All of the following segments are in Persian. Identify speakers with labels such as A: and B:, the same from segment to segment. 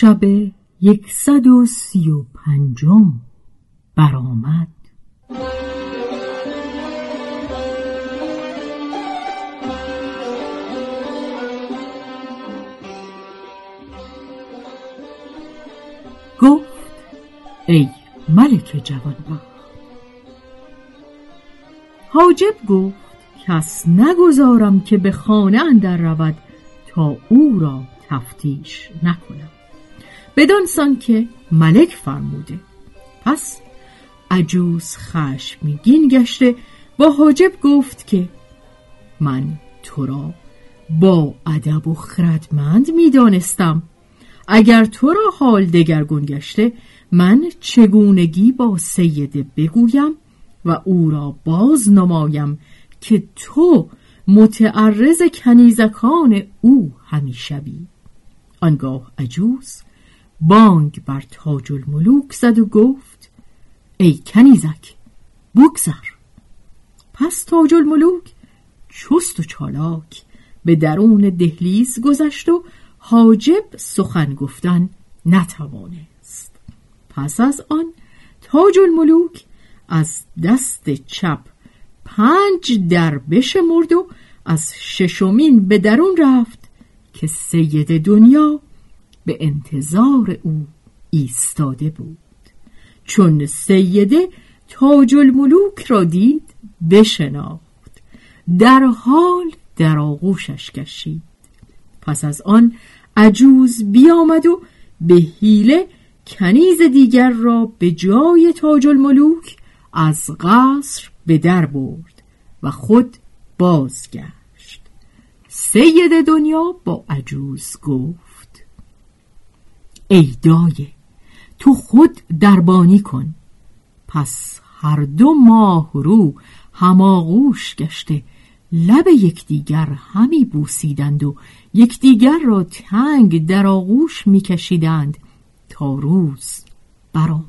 A: شب یکصد و سی و پنجم برآمد. گفت ای ملک جوانبخت حاجب گفت کس نگذارم که به خانه اندر رود تا او را تفتیش نکنم بدانسان که ملک فرموده. پس عجوز خشمگین گشته با حاجب گفت که من تو را با ادب و خردمند می‌دانستم. اگر تو را حال دگرگون گشته من چگونگی با سیده بگویم و او را باز نمایم که تو متعرض کنیزکان او همی شوی. آنگاه عجوز بانگ بر تاج الملوک زد و گفت ای کنیزک بگذر. پس تاج الملوک چست و چالاک به درون دهلیز گذشت و حاجب سخن گفتن نتوانست. پس از آن تاج الملوک از دست چپ پنج در بشمرد و از ششمین به درون رفت که سید دنیا به انتظار او ایستاده بود. چون سیده تاج الملوک را دید بشناخت. در حال در آغوشش کشید پس از آن عجوز بیامد و به حیله کنیز دیگر را به جای تاج الملوک از قصر به در برد و خود بازگشت. سید دنیا با عجوز گفت ای دایه تو خود دربانی کن. پس هر دو ماه رو هماغوش گشته. لب یکدیگر همی بوسیدند و یکدیگر را تنگ در آغوش میکشیدند تا روز برآمد.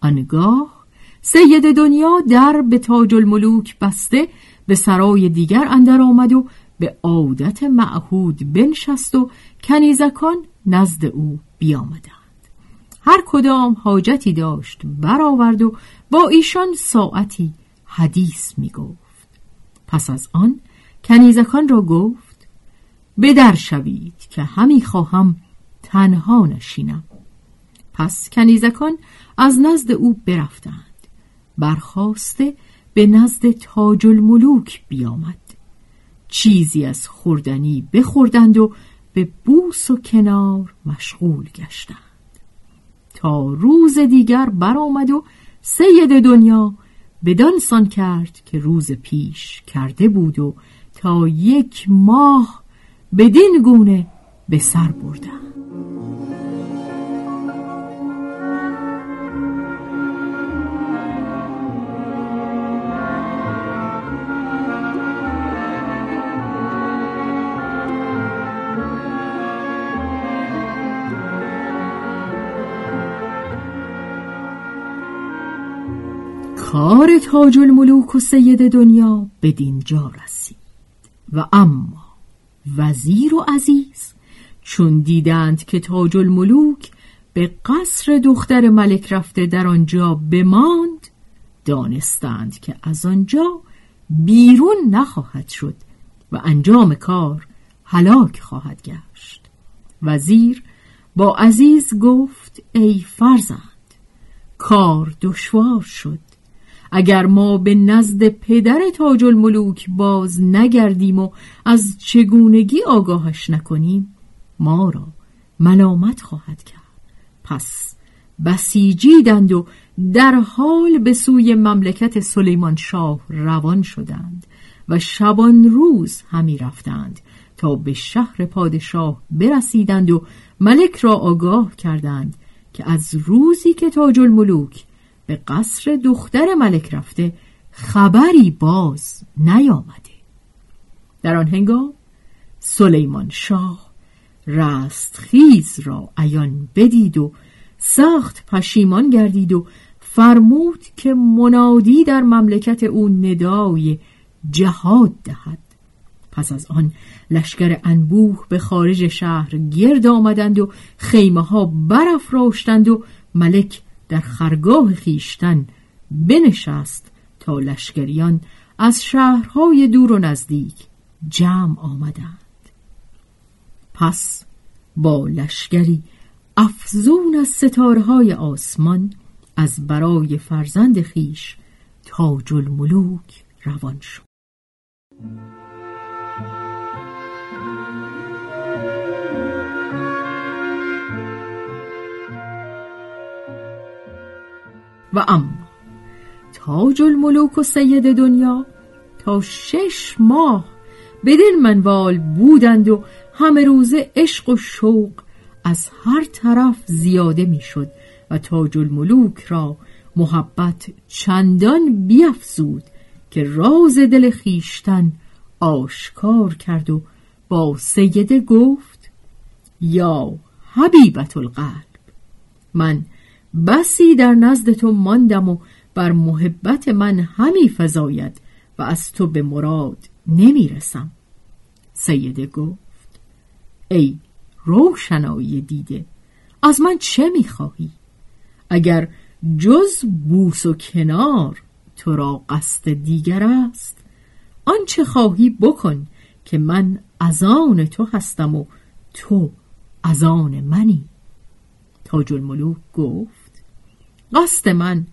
A: آنگاه سید دنیا در به تاج الملوک بسته به سرای دیگر اندر آمد و به عادت معهود بنشست و کنیزکان نزد او بیامدند. هر کدام حاجتی داشت برآورد و با ایشان ساعتی حدیث می گفت پس از آن کنیزکان را گفت بدر شوید که همی خواهم تنها نشینم. پس کنیزکان از نزد او برفتند. برخواسته به نزد تاج الملوک بیامد. چیزی از خوردنی بخوردند و به بوس و کنار مشغول گشتند. تا روز دیگر برآمد و سید دنیا بدانسان کرد که روز پیش کرده بود و تا یک ماه بدین گونه به سر بردند کار تاج الملوک و سید دنیا به دینجا رسید. و اما وزیر و عزیز چون دیدند که تاج الملوک به قصر دختر ملک رفته در آنجا بماند دانستند که از آنجا بیرون نخواهد شد و انجام کار هلاک خواهد گشت. وزیر با عزیز گفت ای فرزند کار دشوار شد. اگر ما به نزد پدر تاج الملوک باز نگردیم و از چگونگی آگاهش نکنیم ما را ملامت خواهد کرد. پس بسیجیدند و در حال به سوی مملکت سلیمان شاه روان شدند و شبان روز همی رفتند تا به شهر پادشاه برسیدند و ملک را آگاه کردند که از روزی که تاج الملوک به قصر دختر ملک رفته خبری باز نیامده. در آن هنگام سلیمان شاه رستخیز را عیان بدید و سخت پشیمان گردید و فرمود که منادی در مملکت او ندای جهاد دهد. پس از آن لشکر انبوه به خارج شهر گرد آمدند و خیمه ها برافراشتند و ملک در خرگاه خیشتن بنشست تا لشکریان از شهرهای دور و نزدیک جمع آمدند. پس با لشکری افزون از ستارهای آسمان از برای فرزند خیش تاج الملوک روان شد. و اما تاج الملوک و سید دنیا تا شش ماه بدین منوال بودند و همه روزه عشق و شوق از هر طرف زیاده می‌شد و تاج الملوک را محبت چندان بیافزود که راز دل خیشتن آشکار کرد و با سیده گفت یا حبیبت القلب من بسی در نزد تو ماندم و بر محبت من همی فزاید و از تو به مراد نمی‌رسم سیده گفت ای روشنایی دیده از من چه می‌خواهی؟ اگر جز بوس و کنار تو را قصد دیگر است آنچه خواهی بکن که من از آن تو هستم و تو از آن منی تاج الملوک گفت قصد من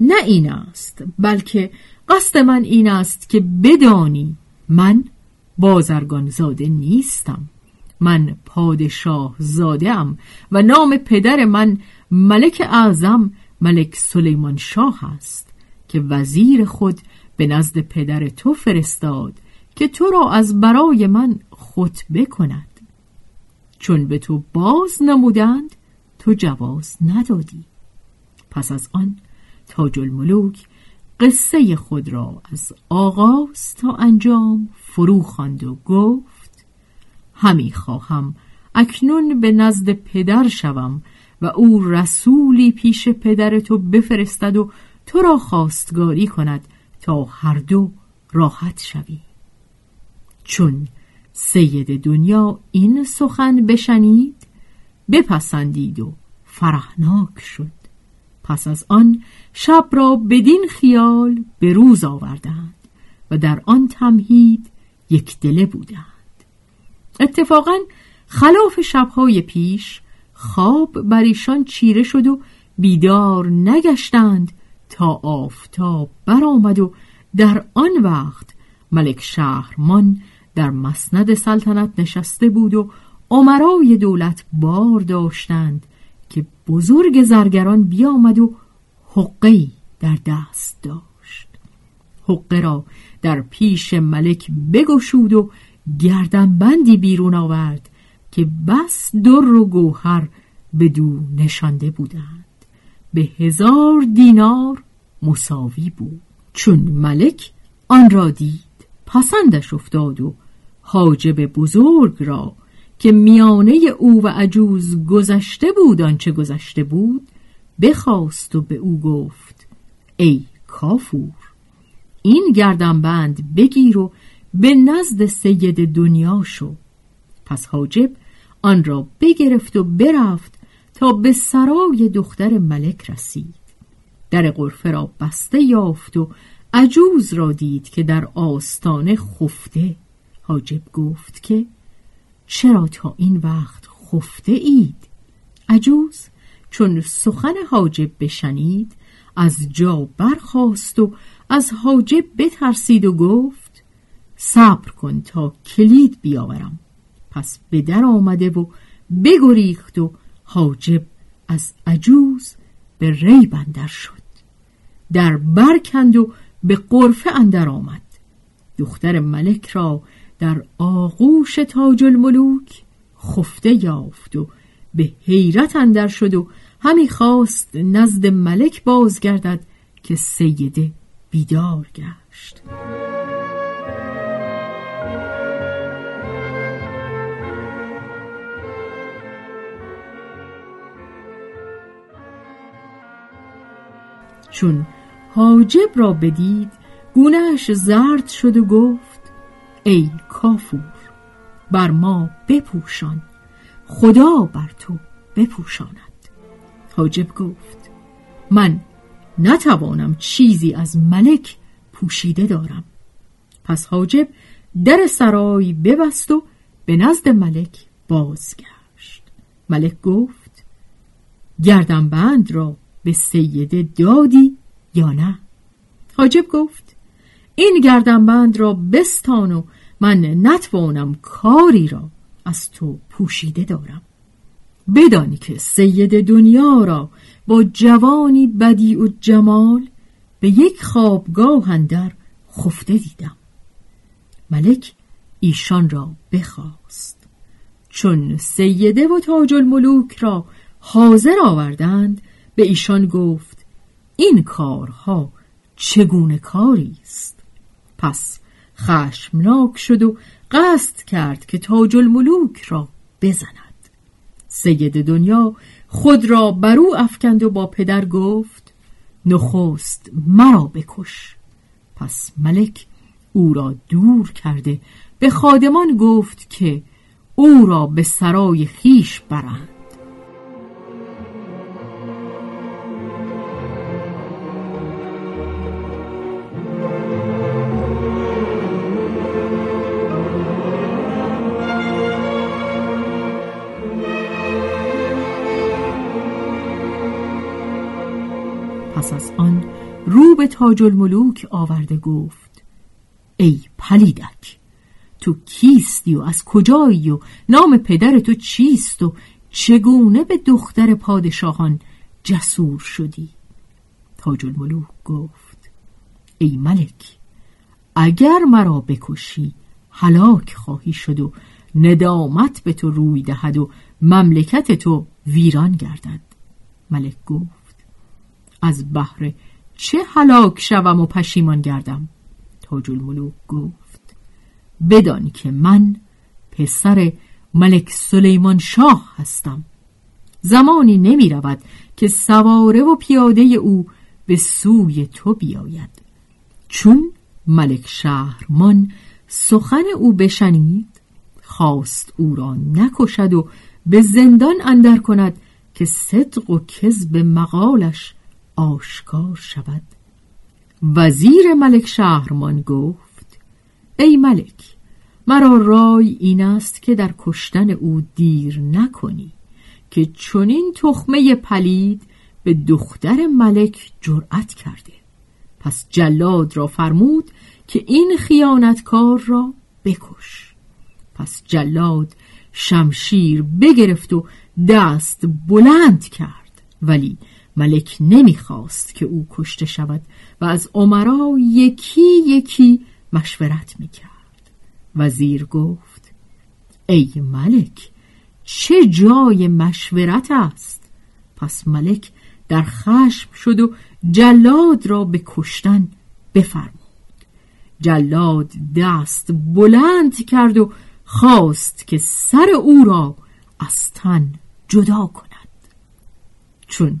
A: نه این است بلکه قصد من این است که بدانی من بازرگان زاده نیستم. من پادشاه زادم و نام پدر من ملک اعظم ملک سلیمان شاه است که وزیر خود به نزد پدر تو فرستاد که تو را از برای من خطبه کند. چون به تو باز نمودند تو جواز ندادی. پس از آن تاج الملوک قصه خود را از آغاز تا انجام فرو خواند و گفت همی خواهم اکنون به نزد پدر شوم و او رسولی پیش پدر تو بفرستد و تو را خواستگاری کند تا هر دو راحت شوی. چون سید دنیا این سخن بشنید بپسندید و فرحناک شد. پس از آن شب را بدین خیال به روز آوردند و در آن تمهید یک دله بودند. اتفاقا خلاف شبهای پیش خواب بر ایشان چیره شد و بیدار نگشتند تا آفتاب برآمد و در آن وقت ملک شهرمان در مسند سلطنت نشسته بود و عمرای دولت بار داشتند که بزرگ زرگران بیامد و حقی در دست داشت. حقه را در پیش ملک بگشود و گردنبندی بیرون آورد که بس در و گوهر به دو نشانده بودند. به هزار دینار مساوی بود. چون ملک آن را دید پسندش افتاد و حاجب بزرگ را که میانه او و عجوز گذشته بود آنچه گذشته بود بخواست و به او گفت ای کافور این گردنبند بگیر و به نزد سید دنیا شو. پس حاجب آن را بگرفت و برفت تا به سرای دختر ملک رسید. در غرفه را بسته یافت و عجوز را دید که در آستانه خفته. حاجب گفت که چرا تا این وقت خفته اید؟ عجوز چون سخن حاجب بشنید از جا برخاست و از حاجب بترسید و گفت صبر کن تا کلید بیاورم. پس به در آمده و بگریخت و حاجب از عجوز به ری بندر شد. در برکند و به قرفه اندر آمد. دختر ملک را در آغوش تاج الملوک خفته یافت و به حیرت اندر شد و همی خواست نزد ملک بازگردد که سیده بیدار گشت. چون حاجب را بدید گونهش زرد شد و گفت ای کافور بر ما بپوشان. خدا بر تو بپوشاند. حاجب گفت من نتوانم چیزی از ملک پوشیده دارم. پس حاجب در سرای ببست و به نزد ملک بازگشت. ملک گفت گردم بند را به سیده دادی یا نه؟ حاجب گفت این گردنبند را بستان و من نتوانم کاری را از تو پوشیده دارم. بدانی که سید دنیا را با جوانی بدی و جمال به یک خوابگاه اندر خفته دیدم. ملک ایشان را بخواست. چون سیده و تاج الملوک را حاضر آوردند به ایشان گفت این کارها چگونه کاری است؟ پس خشمناک شد و قصد کرد که تاج الملوک را بزند. سید دنیا خود را بر او افکند و با پدر گفت نخست مرا بکش. پس ملک او را دور کرده به خادمان گفت که او را به سرای خیش برند. پس از آن رو به تاج الملوک آورده گفت ای پلیدک تو کیستی و از کجایی و نام پدر تو چیست و چگونه به دختر پادشاهان جسور شدی؟ تاج الملوک گفت ای ملک اگر مرا بکشی هلاک خواهی شد و ندامت به تو روی دهد و مملکت تو ویران گردد. ملک گفت از بهر چه هلاک شوم و پشیمان گردم؟ تاج الملوک گفت بدان که من پسر ملک سلیمان شاه هستم. زمانی نمی رود که سواره و پیاده او به سوی تو بیاید. چون ملک شهرمان سخن او بشنید خواست او را نکشد و به زندان اندر کند که صدق و کذب مقالش آشکار شود. وزیر ملک شهرمان گفت ای ملک مرا رای این است که در کشتن او دیر نکنی که چنین تخمه پلید به دختر ملک جرأت کرده. پس جلاد را فرمود که این خیانتکار را بکش. پس جلاد شمشیر بگرفت و دست بلند کرد. ولی ملک نمی‌خواست که او کشته شود و از عمرا یکی یکی مشورت می‌کرد. وزیر گفت ای ملک چه جای مشورت است؟ پس ملک در خشم شد و جلاد را به کشتن بفرمود. جلاد دست بلند کرد و خواست که سر او را از تن جدا کند. چون